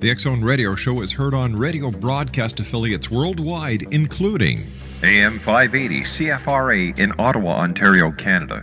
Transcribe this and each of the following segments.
The X Zone Radio Show is heard on radio broadcast affiliates worldwide, including AM 580 CFRA in Ottawa, Ontario, Canada.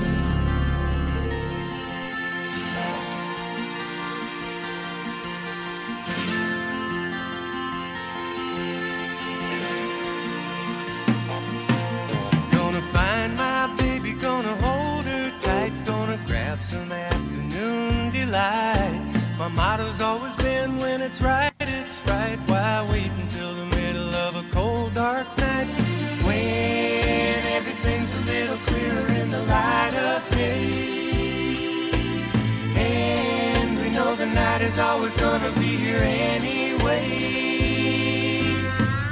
Is always gonna be here anyway.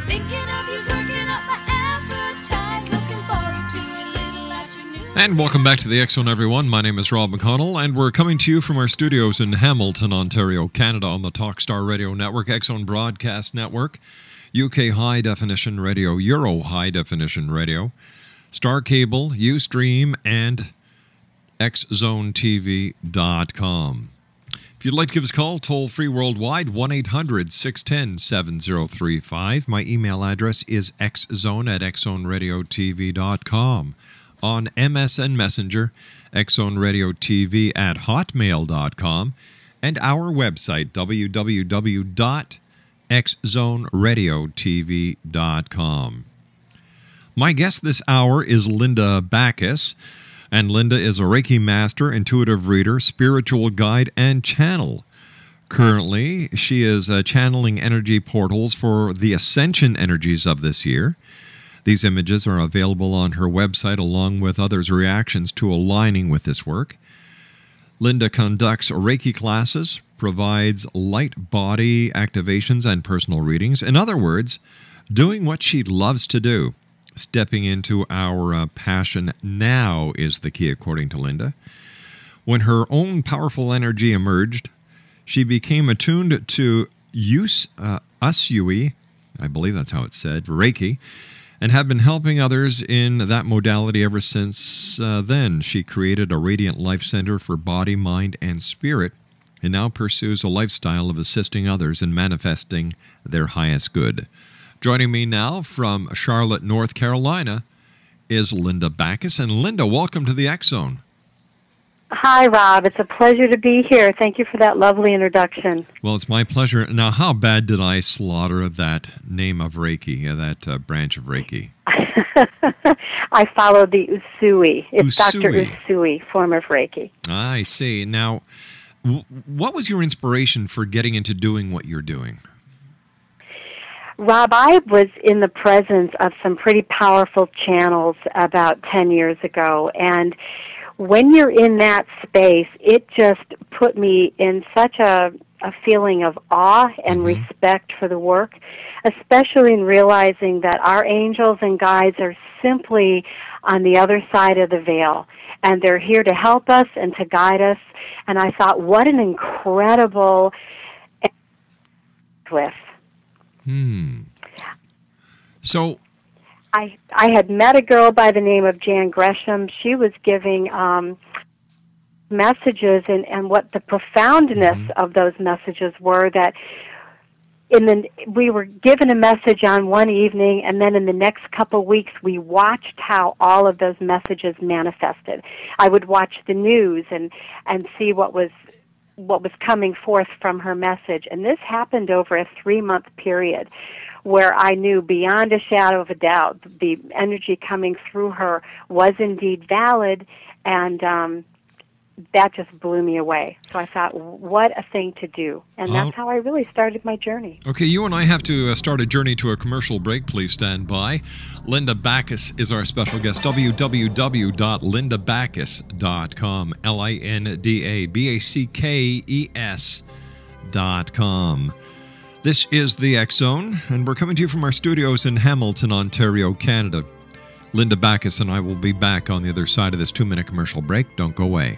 Thinking of you's working up my appetite. Looking forward to a little afternoon. And welcome back to the X Zone, everyone. My name is Rob McConnell, and we're coming to you from our studios in Hamilton, Ontario, Canada, on the Talkstar Radio Network, X Zone Broadcast Network, UK High Definition Radio, Euro High Definition Radio, Star Cable, Ustream, and XZoneTV.com. If you'd like to give us a call, toll free worldwide, 1 800 610 7035. My email address is xzone at xzoneradiotv.com. On MSN Messenger, xzoneradiotv at hotmail.com, and our website, www.xzoneradiotv.com. My guest this hour is Linda Backes, and Linda is a Reiki master, intuitive reader, spiritual guide, and channel. Currently, she is uh, channeling energy portals for the ascension energies of this year. These images are available on her website along with others' reactions to aligning with this work. Linda conducts Reiki classes, provides light body activations and personal readings. In other words, doing what she loves to do. Stepping into our uh, passion now is the key, according to Linda. When her own powerful energy emerged, she became attuned to use uh, Usui, I believe that's how it's said, Reiki, and have been helping others in that modality ever since uh, then. She created a Radiant Life Center for body, mind, and spirit, and now pursues a lifestyle of assisting others in manifesting their highest good. Joining me now from Charlotte, North Carolina, is Linda Backes. And Linda, welcome to the X Zone. Hi, Rob. It's a pleasure to be here. Thank you for that lovely introduction. Well, it's my pleasure. Now, how bad did I slaughter that name of Reiki, uh, that uh, branch of Reiki? I followed the Usui. It's Dr. Usui. Usui form of Reiki. I see. Now, w- what was your inspiration for getting into doing what you're doing? Rob, I was in the presence of some pretty powerful channels about 10 years ago, and when you're in that space, it just put me in such a, a feeling of awe and mm-hmm. respect for the work, especially in realizing that our angels and guides are simply on the other side of the veil. And they're here to help us and to guide us. And I thought, what an incredible mm-hmm. with. Hmm. So, I I had met a girl by the name of Jan Gresham. She was giving um, messages, and and what the profoundness of those messages were that. In the, we were given a message on one evening, and then in the next couple weeks, we watched how all of those messages manifested. I would watch the news and and see what was what was coming forth from her message, and this happened over a three month period where I knew beyond a shadow of a doubt the energy coming through her was indeed valid, and um, that just blew me away. So I thought, what a thing to do, and that's Oh. how I really started my journey. okay, you and I have to uh, start a journey to a commercial break. Please stand by. Linda Backes is our special guest. www.lindabackes.com. L I N D A B A C K E S dot com. This is the X Zone, and we're coming to you from our studios in Hamilton, Ontario, Canada. Linda Backes and I will be back on the other side of this two minute commercial break. Don't go away.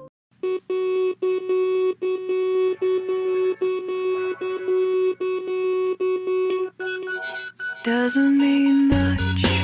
Doesn't mean much.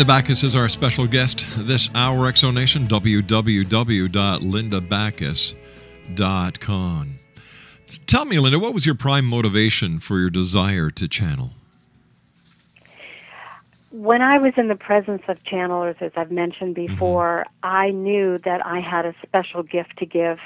Linda Backes is our special guest this hour, Exonation, www.lindabackes.com. Tell me, Linda, what was your prime motivation for your desire to channel? When I was in the presence of channelers, as I've mentioned mm-hmm. before, I knew that I had a special gift to give.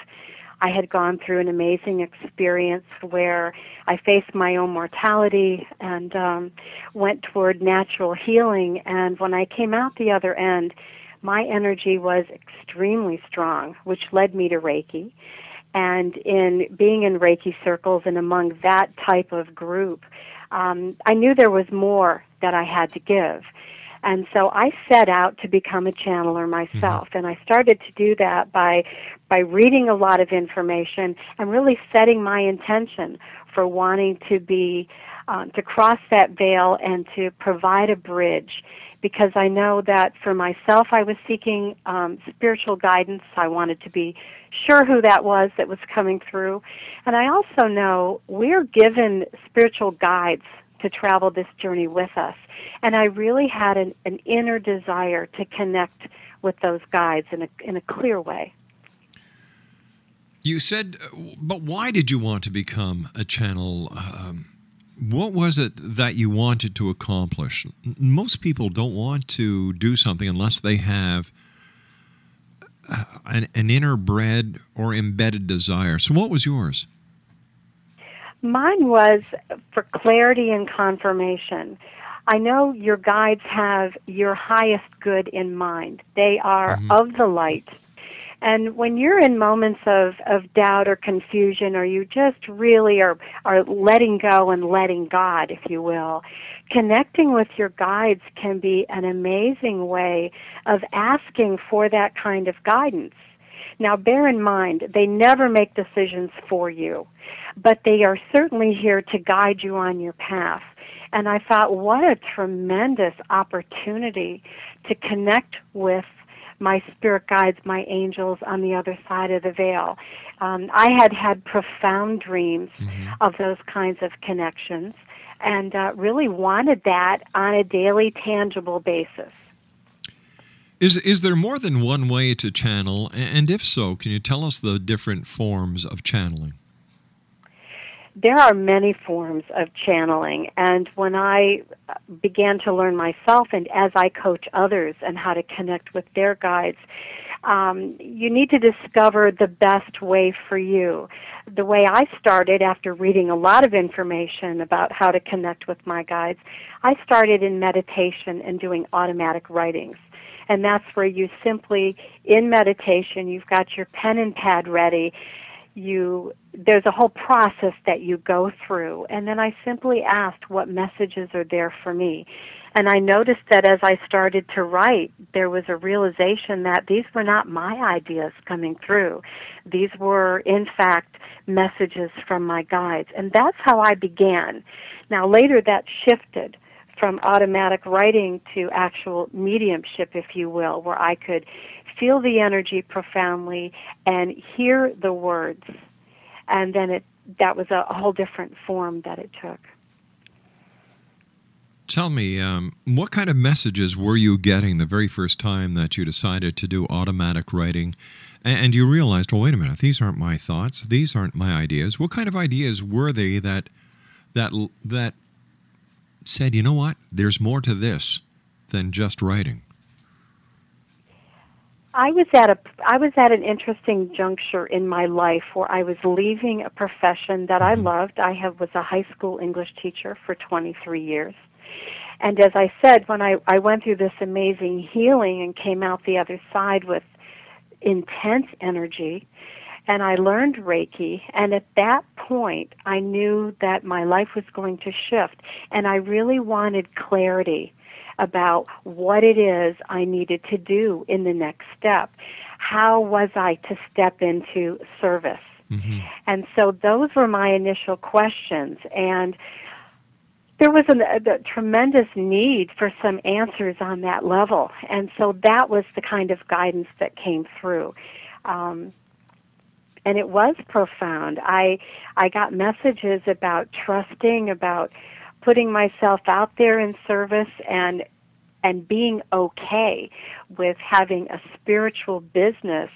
I had gone through an amazing experience where I faced my own mortality and um, went toward natural healing. And when I came out the other end, my energy was extremely strong, which led me to Reiki. And in being in Reiki circles and among that type of group, um, I knew there was more that I had to give. And so I set out to become a channeler myself, and I started to do that by by reading a lot of information and really setting my intention for wanting to be um, to cross that veil and to provide a bridge because I know that for myself I was seeking um, spiritual guidance. I wanted to be sure who that was that was coming through. And I also know we're given spiritual guides to travel this journey with us. And I really had an, an inner desire to connect with those guides in a, in a clear way. You said, uh, but why did you want to become a channel? Um, what was it that you wanted to accomplish? Most people don't want to do something unless they have uh, an, an inner bred or embedded desire. So, what was yours? Mine was for clarity and confirmation. I know your guides have your highest good in mind. They are Mhm. of the light. And when you're in moments of, of doubt or confusion, or you just really are, are letting go and letting God, if you will, connecting with your guides can be an amazing way of asking for that kind of guidance. Now, bear in mind, they never make decisions for you, but they are certainly here to guide you on your path. And I thought, what a tremendous opportunity to connect with my spirit guides, my angels on the other side of the veil. Um, I had had profound dreams of those kinds of connections and uh, really wanted that on a daily, tangible basis. Is, is there more than one way to channel? And if so, can you tell us the different forms of channeling? There are many forms of channeling, and when I uh, began to learn myself and as I coach others and how to connect with their guides, um, you need to discover the best way for you. The way I started after reading a lot of information about how to connect with my guides, I started in meditation and doing automatic writings. And that's where you simply, in meditation, you've got your pen and pad ready, you there's a whole process that you go through. And then I simply asked what messages are there for me. And I noticed that as I started to write there was a realization that these were not my ideas coming through. These were in fact messages from my guides. And that's how I began. Now later that shifted from automatic writing to actual mediumship if you will where I could feel the energy profoundly and hear the words and then it that was a, whole different form that it took Tell me, um, what kind of messages were you getting the very first time that you decided to do automatic writing? And, you realized, well, wait a minute, these aren't my thoughts, these aren't my ideas. What kind of ideas were they that that that said, you know what, there's more to this than just writing? I was at a I was at an interesting juncture in my life where I was leaving a profession that I mm-hmm. loved. I have was a high school English teacher for 23 years. And as I said, when I, I went through this amazing healing and came out the other side with intense energy, and I learned Reiki, and at that point, I knew that my life was going to shift, and I really wanted clarity about what it is I needed to do in the next step. How was I to step into service? And so those were my initial questions. And there was a, a tremendous need for some answers on that level. And so that was the kind of guidance that came through. Um, and it was profound. I I got messages about trusting, about putting myself out there in service and and being okay with having a spiritual business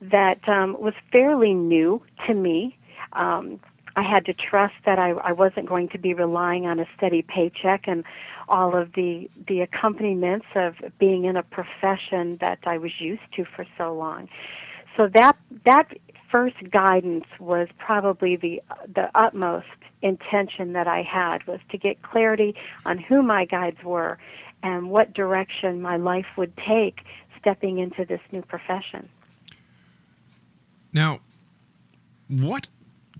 that um, was fairly new to me. Um, I had to trust that I, I wasn't going to be relying on a steady paycheck and all of the the accompaniments of being in a profession that I was used to for so long. So that that first guidance was probably the the utmost intention that I had was to get clarity on who my guides were and what direction my life would take stepping into this new profession. Now, what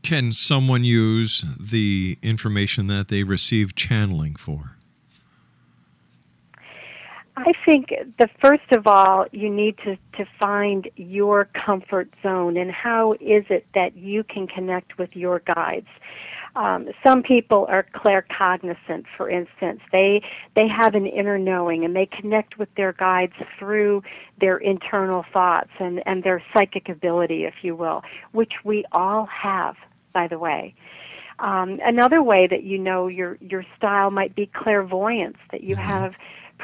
can someone use the information that they receive channeling for? I think the first of all, you need to, to find your comfort zone and how is it that you can connect with your guides. Um, some people are claircognizant, for instance. They they have an inner knowing and they connect with their guides through their internal thoughts and, and their psychic ability, if you will, which we all have, by the way. Um, another way that you know your your style might be clairvoyance, that you have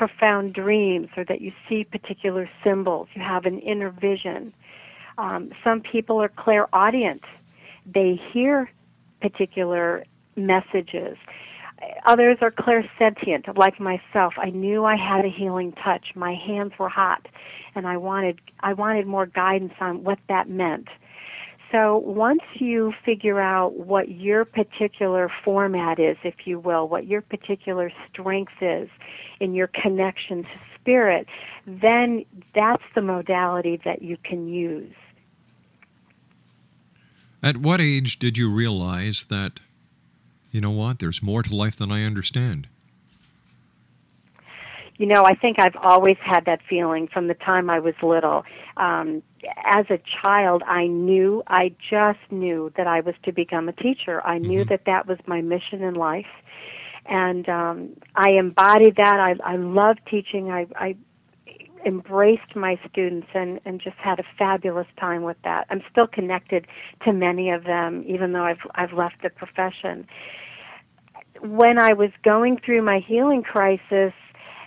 profound dreams or that you see particular symbols. You have an inner vision. Um, some people are clairaudient. They hear particular messages. Others are clairsentient, like myself. I knew I had a healing touch. My hands were hot, and I wanted I wanted more guidance on what that meant. So once you figure out what your particular format is, if you will, what your particular strength is in your connection to spirit, then that's the modality that you can use. At what age did you realize that, you know what, there's more to life than I understand? You know, I think I've always had that feeling from the time I was little. Um, as a child, I knew, I just knew that I was to become a teacher. I knew that that was my mission in life. And um, I embodied that. I, I love teaching. I, I embraced my students and, and just had a fabulous time with that. I'm still connected to many of them, even though I've, I've left the profession. When I was going through my healing crisis,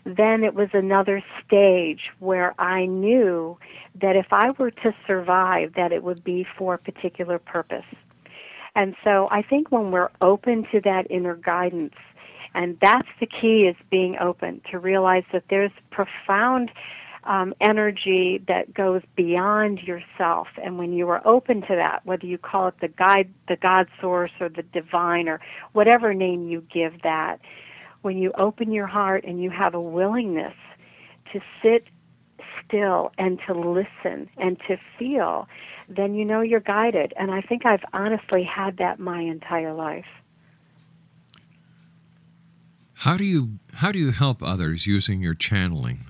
then it was another stage where I knew that if I were to survive, that it would be for a particular purpose. And so I think when we're open to that inner guidance, and that's the key is being open to realize that there's profound um, energy that goes beyond yourself. And when you are open to that, whether you call it the guide, the God source, or the divine, or whatever name you give that, when you open your heart and you have a willingness to sit still and to listen and to feel, then you know you're guided. And I think I've honestly had that my entire life. How do you how do you help others using your channeling?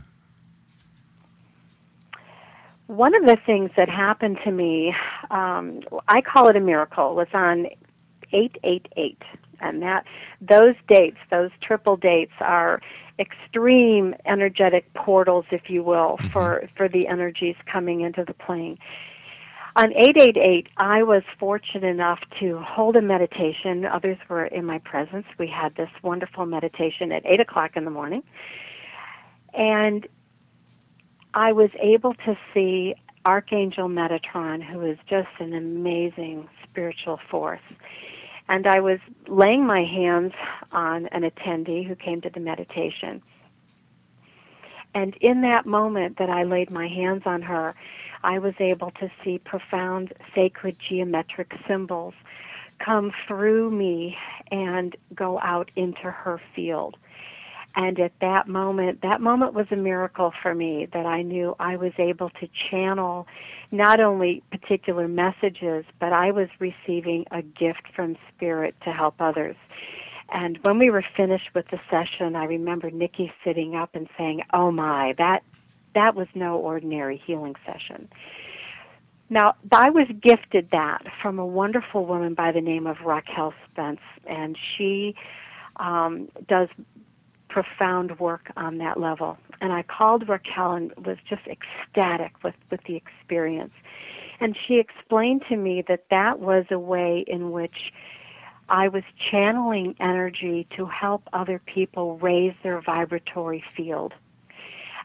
One of the things that happened to me, um, I call it a miracle, was on 888. And that those dates, those triple dates are extreme energetic portals, if you will, mm-hmm. for, for the energies coming into the plane. On 888, I was fortunate enough to hold a meditation. Others were in my presence. We had this wonderful meditation at 8 o'clock in the morning. And I was able to see Archangel Metatron, who is just an amazing spiritual force. And I was laying my hands on an attendee who came to the meditation. And in that moment that I laid my hands on her, I was able to see profound sacred geometric symbols come through me and go out into her field. And at that moment, that moment was a miracle for me that I knew I was able to channel not only particular messages, but I was receiving a gift from Spirit to help others. And when we were finished with the session, I remember Nikki sitting up and saying, "Oh my, that that was no ordinary healing session." Now, I was gifted that from a wonderful woman by the name of Raquel Spence, and she um, does profound work on that level. And I called Raquel and was just ecstatic with, with the experience. And she explained to me that that was a way in which I was channeling energy to help other people raise their vibratory field.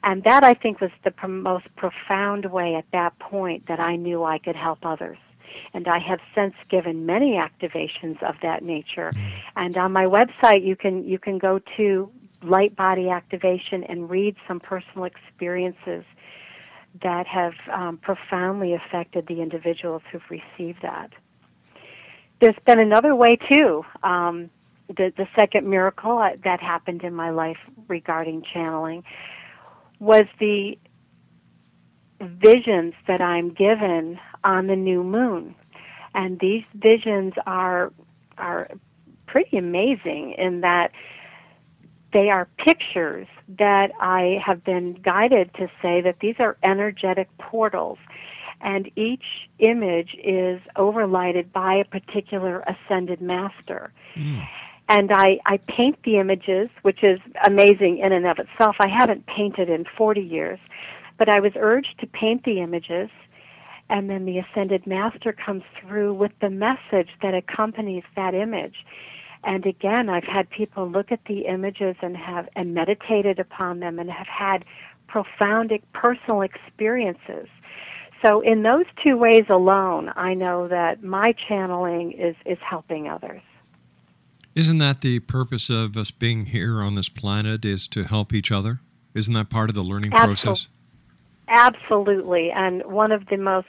And that I think was the most profound way at that point that I knew I could help others. And I have since given many activations of that nature. Mm-hmm. And on my website, you can you can go to light body activation and read some personal experiences that have um, profoundly affected the individuals who've received that. There's been another way too. Um, the, the second miracle that happened in my life regarding channeling was the visions that I'm given on the new moon. And these visions are are pretty amazing in that they are pictures that I have been guided to say that these are energetic portals. and each image is overlighted by a particular ascended master. Hmm. And I, I paint the images, which is amazing in and of itself. I haven't painted in 40 years, but I was urged to paint the images, and then the ascended master comes through with the message that accompanies that image. And again, I've had people look at the images and have and meditated upon them and have had profound personal experiences. So in those two ways alone, I know that my channeling is is helping others. Isn't that the purpose of us being here on this planet is to help each other? Isn't that part of the learning Absol- process? Absolutely, and one of the most,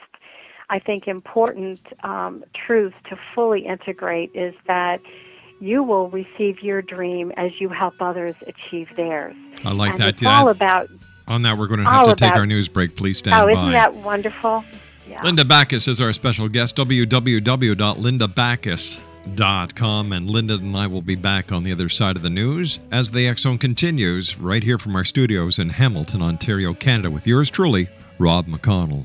I think, important um, truths to fully integrate is that you will receive your dream as you help others achieve theirs. I like and that. It's all Yeah. about. On that, we're going to have to take about- our news break. Please stand oh, by. isn't that wonderful? Yeah. Linda Backes is our special guest, www.lindabackes.com. And Linda and I will be back on the other side of the news as the Zone continues right here from our studios in Hamilton, Ontario, Canada, with yours truly, Rob McConnell.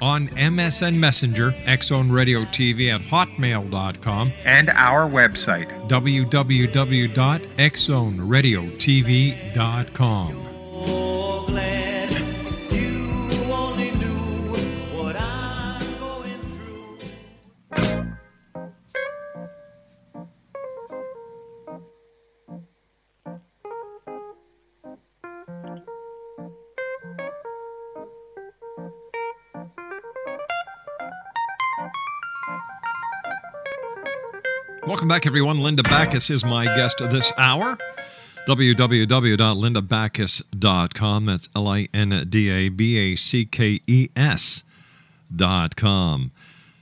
On MSN Messenger, Zone Radio TV at hotmail.com, And our website, www.xzoneradiotv.com. Welcome back, everyone. Linda Backes is my guest this hour. www.lindabackes.com. That's L I N D A B A C K E S dot com.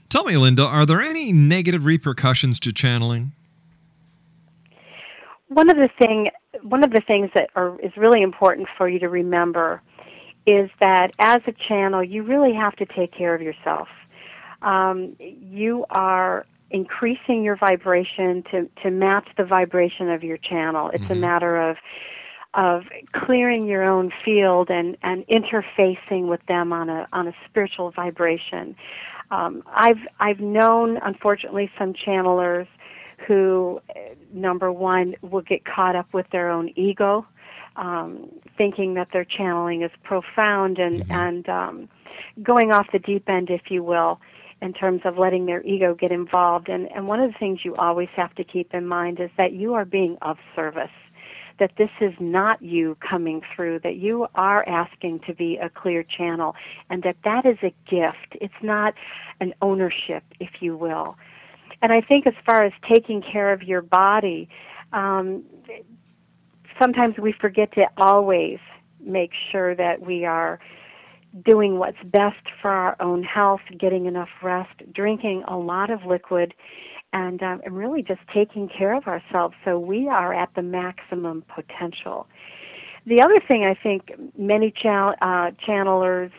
Tell me, Linda, are there any negative repercussions to channeling? one of the thing one of the things that are, is really important for you to remember is that as a channel you really have to take care of yourself um, you are increasing your vibration to, to match the vibration of your channel. It's a matter of of clearing your own field and, and interfacing with them on a on a spiritual vibration. Um, I've I've known unfortunately some channelers who, uh, number one, will get caught up with their own ego, um, thinking that their channeling is profound and and um, going off the deep end, if you will, in terms of letting their ego get involved. And and one of the things you always have to keep in mind is that you are being of service. That this is not you coming through, that you are asking to be a clear channel, and that that is a gift. It's not an ownership, if you will. And I think as far as taking care of your body, um, sometimes we forget to always make sure that we are doing what's best for our own health, getting enough rest, drinking a lot of liquid, and, um, and really just taking care of ourselves so we are at the maximum potential. The other thing I think many channel, uh, channelers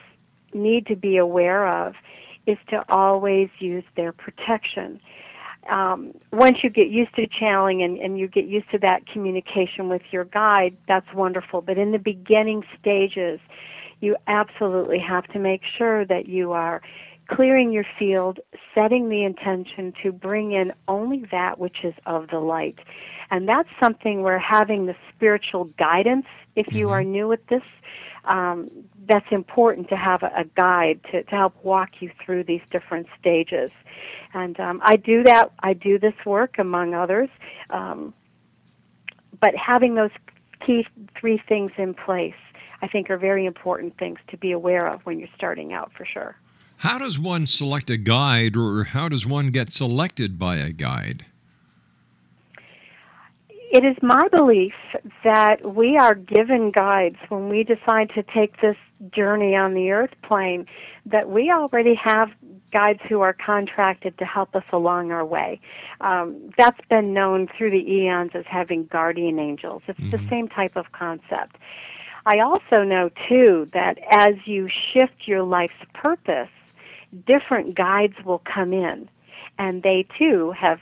need to be aware of is to always use their protection. Um, once you get used to channeling and, and you get used to that communication with your guide, that's wonderful. But in the beginning stages, you absolutely have to make sure that you are clearing your field, setting the intention to bring in only that which is of the light. And that's something where having the spiritual guidance, if you are new at this, um, that's important to have a, a guide to, to help walk you through these different stages. And um, I do that, I do this work among others. Um, but having those key three things in place, I think, are very important things to be aware of when you're starting out for sure. How does one select a guide, or how does one get selected by a guide? It is my belief that we are given guides when we decide to take this journey on the earth plane, that we already have guides who are contracted to help us along our way. Um, that's been known through the eons as having guardian angels. It's the same type of concept. I also know, too, that as you shift your life's purpose, different guides will come in, and they, too, have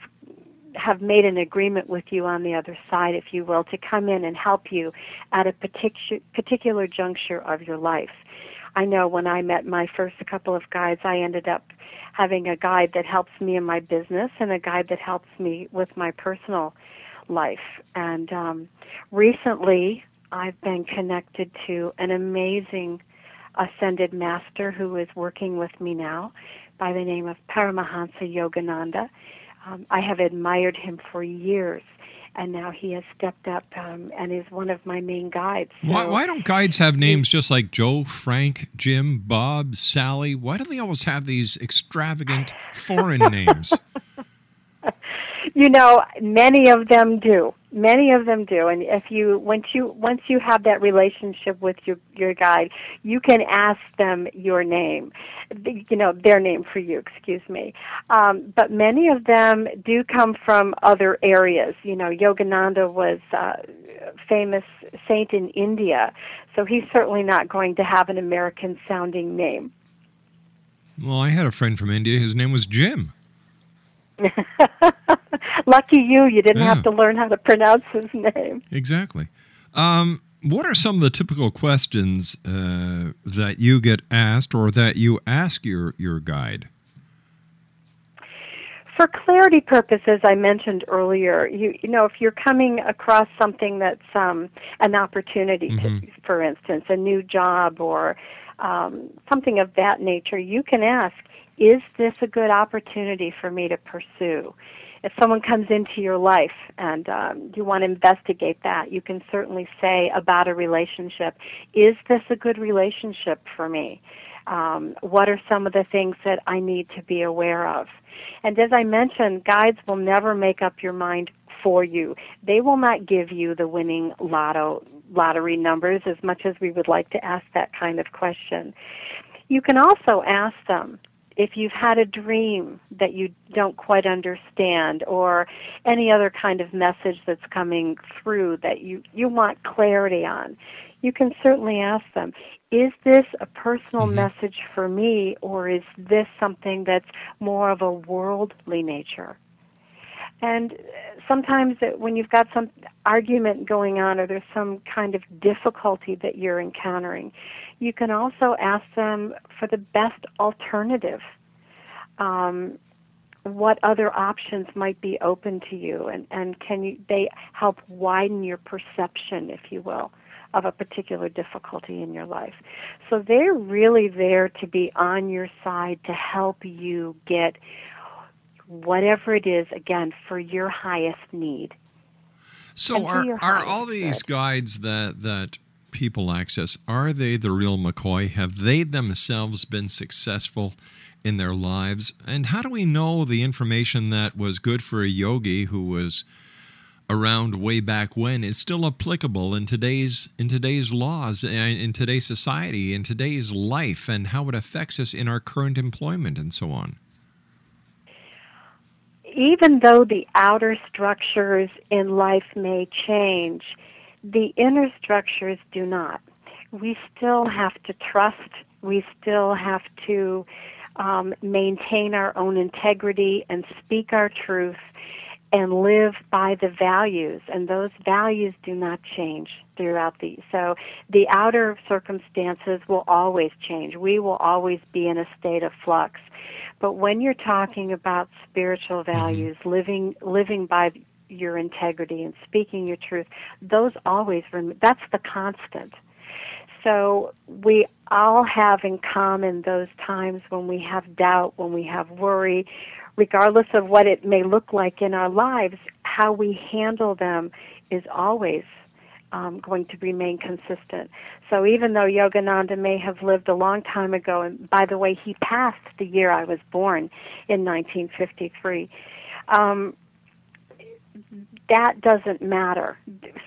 have made an agreement with you on the other side, if you will, to come in and help you at a particular particular juncture of your life. I know when I met my first couple of guides, I ended up having a guide that helps me in my business and a guide that helps me with my personal life. And um, recently, I've been connected to an amazing ascended master who is working with me now by the name of Paramahansa Yogananda. Um, I have admired him for years, and now he has stepped up um, and is one of my main guides. Why, So- why don't guides have names just like Joe, Frank, Jim, Bob, Sally? Why don't they always have these extravagant foreign names? you know many of them do. Many of them do. And if you once you once you have that relationship with your your guide you can ask them your name you know their name for you excuse me. Um, but many of them do come from other areas. You know yogananda was uh, famous saint in india so he's certainly not going to have an american sounding name. Well, I had a friend from India. His name was Jim. lucky you you didn't Yeah. have to learn how to pronounce his name Exactly. Um, what are some of the typical questions uh, that you get asked or that you ask your, your guide? for clarity purposes, I mentioned earlier, you you know, if you're coming across something that's um, an opportunity, to, for instance, a new job or um, something of that nature, you can ask, "Is this a good opportunity for me to pursue?" If someone comes into your life and um, you want to investigate that, you can certainly say about a relationship, "Is this a good relationship for me?" Um, what are some of the things that I need to be aware of? And as I mentioned, guides will never make up your mind for you. They will not give you the winning lotto lottery numbers as much as we would like to ask that kind of question. You can also ask them if you've had a dream that you don't quite understand or any other kind of message that's coming through that you, you want clarity on. You can certainly ask them, is this a personal mm-hmm. message for me or is this something that's more of a worldly nature? And uh, sometimes when you've got some argument going on or there's some kind of difficulty that you're encountering, you can also ask them for the best alternative. Um, what other options might be open to you, and, and can you, they help widen your perception, if you will, of a particular difficulty in your life. So they're really there to be on your side to help you get whatever it is, again, for your highest need. So are are all these good. guides that that people access are they the real McCoy? Have they themselves been successful in their lives? And how do we know the information that was good for a yogi who was around way back when is still applicable in today's in today's laws and in today's society in today's life and how it affects us in our current employment and so on? Even though the outer structures in life may change, the inner structures do not. We still have to trust, we still have to um, maintain our own integrity and speak our truth and live by the values. And those values do not change throughout the so the outer circumstances will always change. We will always be in a state of flux but when you're talking about spiritual mm-hmm. values living living by your integrity and speaking your truth those always rem- that's the constant. So we all have in common those times when we have doubt when we have worry regardless of what it may look like in our lives, how we handle them is always um, going to remain consistent. So even though Yogananda may have lived a long time ago, and by the way, he passed the year I was born in 1953, um, that doesn't matter.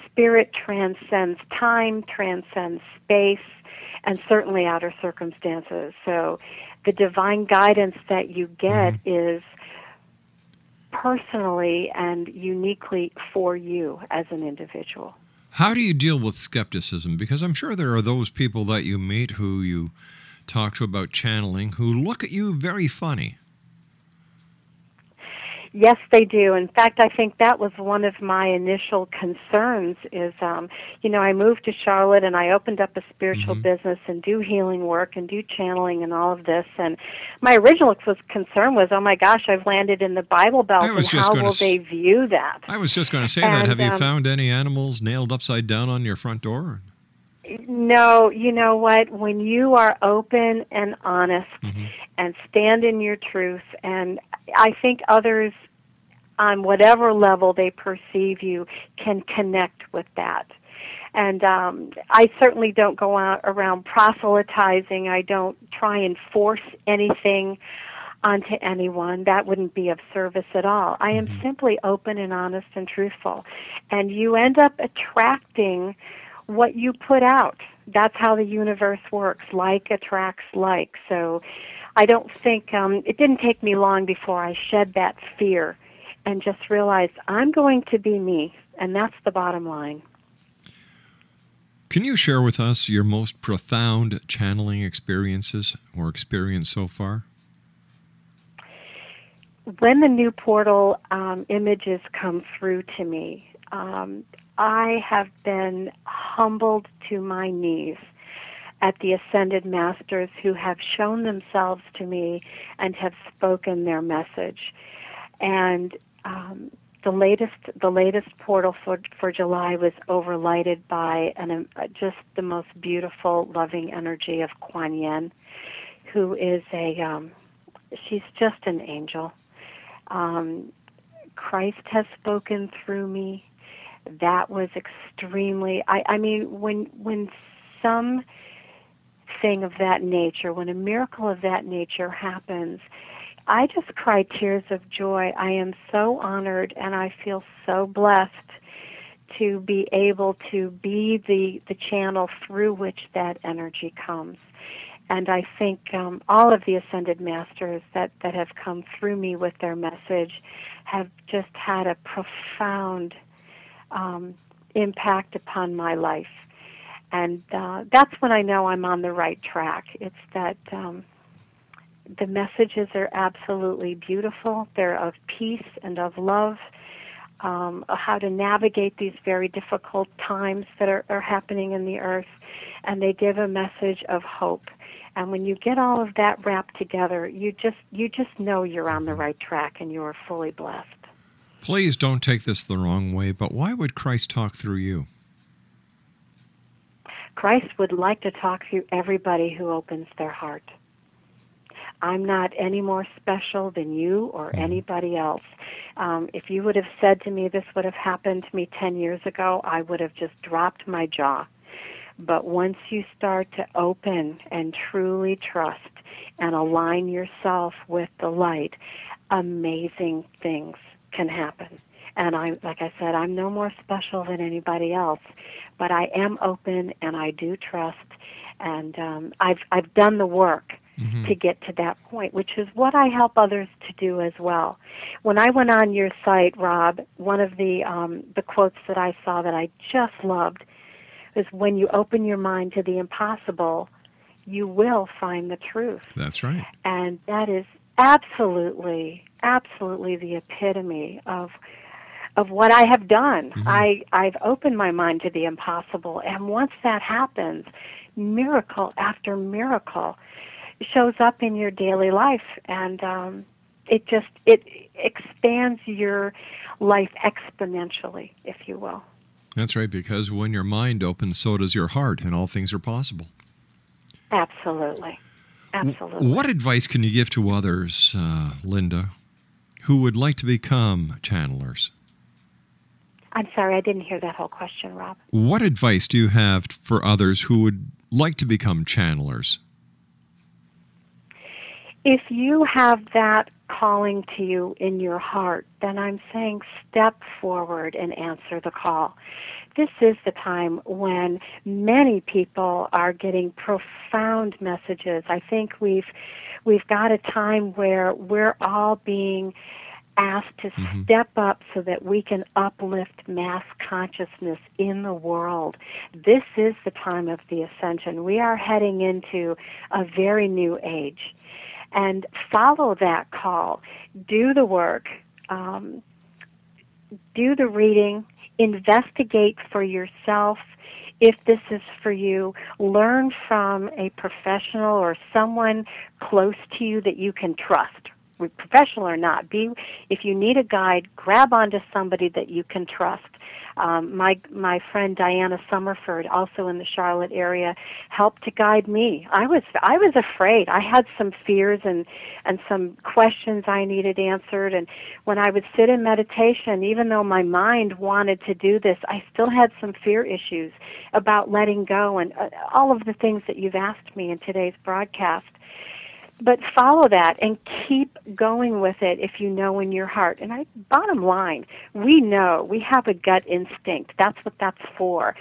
Spirit transcends time, transcends space, and certainly outer circumstances. So the divine guidance that you get is personally and uniquely for you as an individual. How do you deal with skepticism? Because I'm sure there are those people that you meet who you talk to about channeling who look at you very funny. Yes, they do. In fact, I think that was one of my initial concerns is um, you know, I moved to Charlotte and I opened up a spiritual Mm-hmm. business and do healing work and do channeling and all of this and my original was concern was, "Oh my gosh, I've landed in the Bible Belt and how will s- they view that?" I was just going to say that. And, Have you um, found any animals nailed upside down on your front door? No, you know what? When you are open and honest Mm-hmm. and stand in your truth, and I think others, on whatever level they perceive you, can connect with that. And um, I certainly don't go out around proselytizing. I don't try and force anything onto anyone. That wouldn't be of service at all. I am simply open and honest and truthful. And you end up attracting what you put out. That's how the universe works. Like attracts like. So I don't think um, it didn't take me long before I shed that fear and just realized I'm going to be me. And that's the bottom line. Can you share with us your most profound channeling experiences or experience so far? when the new portal um, images come through to me, um, I have been humbled to my knees at the ascended masters who have shown themselves to me and have spoken their message. And um, the latest, the latest portal for for July was overlighted by an um, just the most beautiful, loving energy of Kuan Yin, who is a um, she's just an angel. Um, Christ has spoken through me. That was extremely. I, I mean, when when some thing of that nature, when a miracle of that nature happens, I just cry tears of joy. I am so honored, and I feel so blessed to be able to be the the channel through which that energy comes. And I think um, all of the ascended masters that, that have come through me with their message have just had a profound um, impact upon my life. And uh, that's when I know I'm on the right track. It's that um, the messages are absolutely beautiful. They're of peace and of love. Um, how to navigate these very difficult times that are, are happening in the earth, and they give a message of hope. And when you get all of that wrapped together, you just you just know you're on the right track and you are fully blessed. Please don't take this the wrong way, but why would Christ talk through you? Christ would like to talk through everybody who opens their heart. I'm not any more special than you or anybody else. Um, if you would have said to me this would have happened to me 10 years ago, I would have just dropped my jaw. But once you start to open and truly trust and align yourself with the light, amazing things can happen. And I, like I said, I'm no more special than anybody else, but I am open and I do trust, and um, I've I've done the work to get to that point, which is what I help others to do as well. When I went on your site, Rob, one of the um, the quotes that I saw that I just loved is when you open your mind to the impossible, you will find the truth. That's right. And that is absolutely, absolutely the epitome of of what I have done. I I've opened my mind to the impossible, and once that happens, miracle after miracle shows up in your daily life, and um, it just it expands your life exponentially, if you will. That's right, because when your mind opens, so does your heart, and all things are possible. Absolutely, absolutely. What advice can you give to others, uh, Linda, who would like to become channelers? I'm sorry, I didn't hear that whole question, Rob. What advice do you have for others who would like to become channelers? If you have that calling to you in your heart, then I'm saying step forward and answer the call. This is the time when many people are getting profound messages. I think we've we've got a time where we're all being asked to step up so that we can uplift mass consciousness in the world. This is the time of the ascension. We are heading into a very new age and follow that call. Do the work. Um, do the reading. Investigate for yourself if this is for you. Learn from a professional or someone close to you that you can trust. Professional or not, be if you need a guide, grab onto somebody that you can trust. Um, my my friend Diana Summerford, also in the Charlotte area, helped to guide me. I was I was afraid. I had some fears and and some questions I needed answered. And when I would sit in meditation, even though my mind wanted to do this, I still had some fear issues about letting go and uh, all of the things that you've asked me in today's broadcast but follow that and keep going with it if you know in your heart. And I bottom line, we know we have a gut instinct. That's what that's for.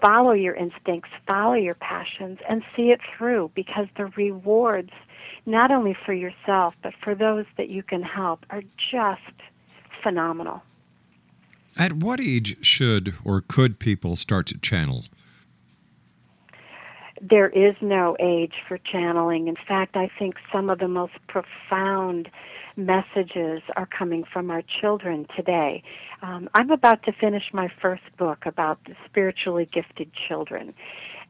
Follow your instincts, follow your passions and see it through because the rewards not only for yourself but for those that you can help are just phenomenal. At what age should or could people start to channel? There is no age for channeling. In fact, I think some of the most profound messages are coming from our children today. Um, I'm about to finish my first book about the spiritually gifted children,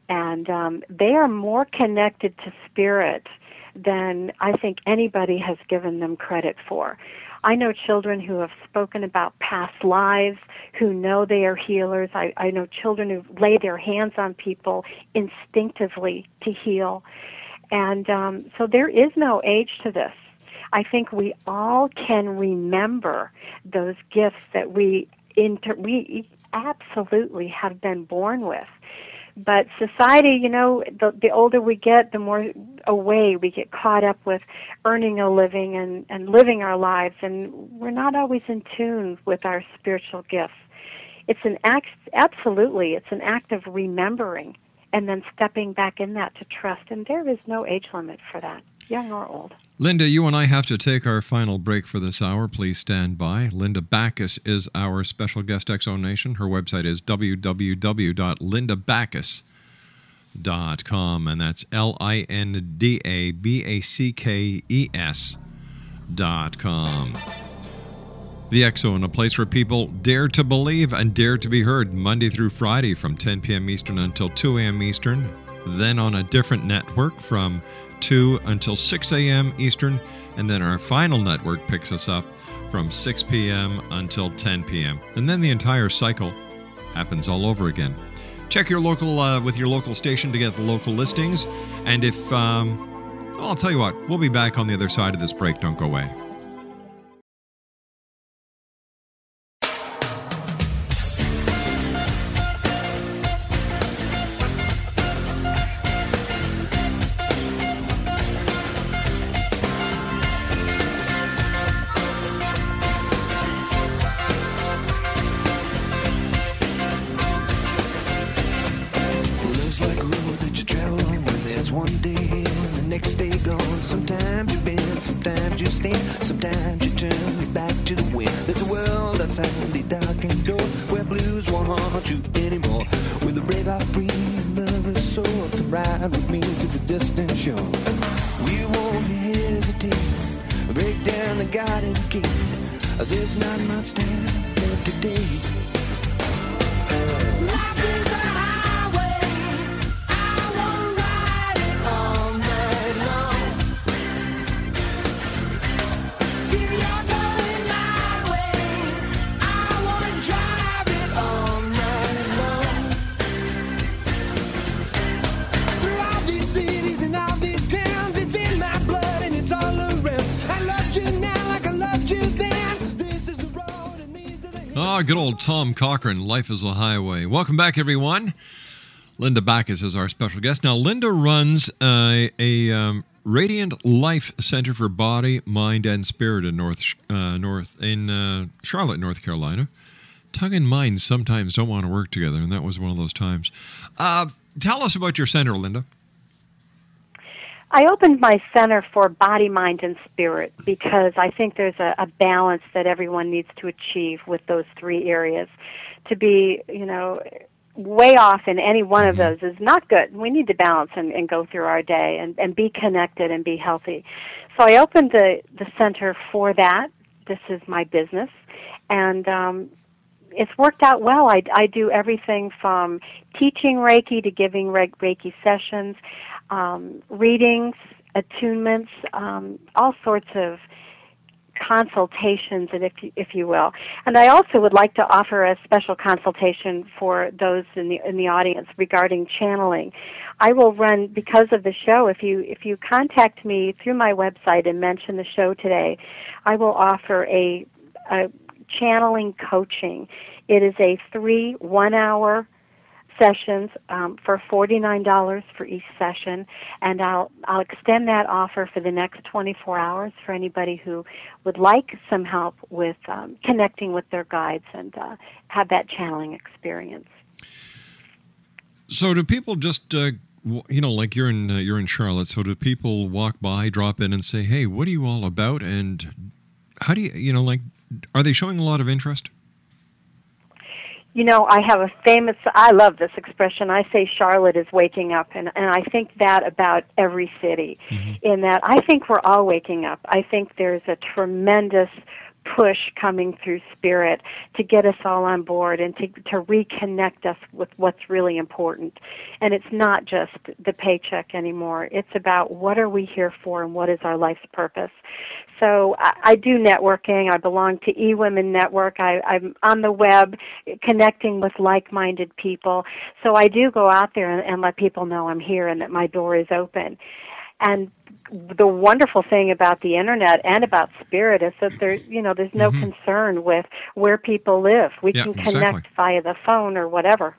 and um, they are more connected to spirit than I think anybody has given them credit for. I know children who have spoken about past lives, who know they are healers. I, I know children who lay their hands on people instinctively to heal. And um, so there is no age to this. I think we all can remember those gifts that we inter- we absolutely have been born with. But society, you know, the, the older we get, the more away we get caught up with earning a living and, and living our lives, and we're not always in tune with our spiritual gifts. It's an act, absolutely, it's an act of remembering and then stepping back in that to trust, and there is no age limit for that, young or old. Linda, you and I have to take our final break for this hour. Please stand by. Linda Backes is our special guest Exo Nation. Her website is www.lindabackes.com, and that's L I N D A B A C K E S dot com. The X Zone, a place where people dare to believe and dare to be heard Monday through Friday from 10 p.m. Eastern until 2 a.m. Eastern, then on a different network from 2 until 6 a.m. Eastern, and then our final network picks us up from 6 p.m. until 10 p.m. And then the entire cycle happens all over again. Check your local uh, with your local station to get the local listings, and if um, I'll tell you what, we'll be back on the other side of this break. Don't go away. Good old Tom Cochrane, Life is a Highway. Welcome back, everyone. Linda Backes is our special guest. Now, Linda runs a um, Radiant Life Center for Body, Mind, and Spirit in North uh, North in uh, Charlotte, North Carolina. Tongue and mind sometimes don't want to work together, and that was one of those times. Uh, tell us about your center, Linda. I opened my center for body, mind, and spirit because I think there's a, a balance that everyone needs to achieve with those three areas. To be, you know, way off in any one of those is not good. We need to balance and, and go through our day and, and be connected and be healthy. So I opened the, the center for that. This is my business. And um, it's worked out well. I, I do everything from teaching Reiki to giving Reiki sessions, um, readings, attunements, um, all sorts of consultations, if you, if you will. And I also would like to offer a special consultation for those in the in the audience regarding channeling. I will run because of the show. If you if you contact me through my website and mention the show today, I will offer a, a channeling coaching. It is a three one hour sessions um, for forty nine dollars for each session, and I'll I'll extend that offer for the next twenty four hours for anybody who would like some help with um, connecting with their guides and uh, have that channeling experience. So, do people just, uh, you know, like you're in uh, you're in Charlotte? So, do people walk by, drop in, and say, "Hey, what are you all about?" And how do you, you know, like, are they showing a lot of interest? You know, I have a famous, I love this expression. I say Charlotte is waking up, and, and I think that about every city, mm-hmm. in that I think we're all waking up. I think there's a tremendous push coming through spirit to get us all on board and to, to reconnect us with what's really important. And it's not just the paycheck anymore. It's about what are we here for and what is our life's purpose. So I, I do networking. I belong to eWomen Network. I, I'm on the web connecting with like-minded people. So I do go out there and, and let people know I'm here and that my door is open. And the wonderful thing about the internet and about spirit is that there, you know, there's no concern with where people live. We Yeah, can connect exactly. via the phone or whatever.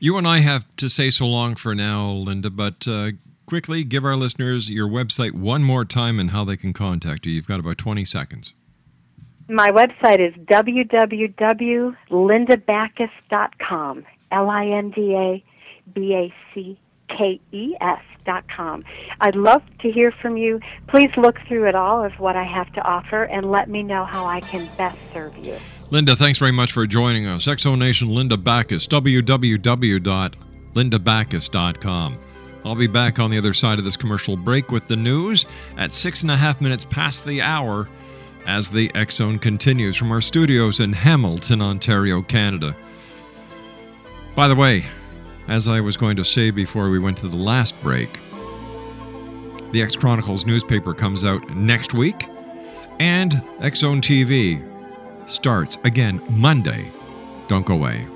You and I have to say so long for now, Linda, but uh, quickly give our listeners your website one more time and how they can contact you. You've got about 20 seconds. My website is www.lindabackes.com. L I N D A B A C K E S dot com. I'd love to hear from you. Please look through it all of what I have to offer and let me know how I can best serve you. Linda, thanks very much for joining us. Exo Nation Linda Backes, www.lindabackes.com. I'll be back on the other side of this commercial break with the news at six and a half minutes past the hour as the Zone continues from our studios in Hamilton, Ontario, Canada. By the way, as I was going to say before we went to the last break, the X Chronicles newspaper comes out next week, and X Zone TV starts again Monday. Don't go away.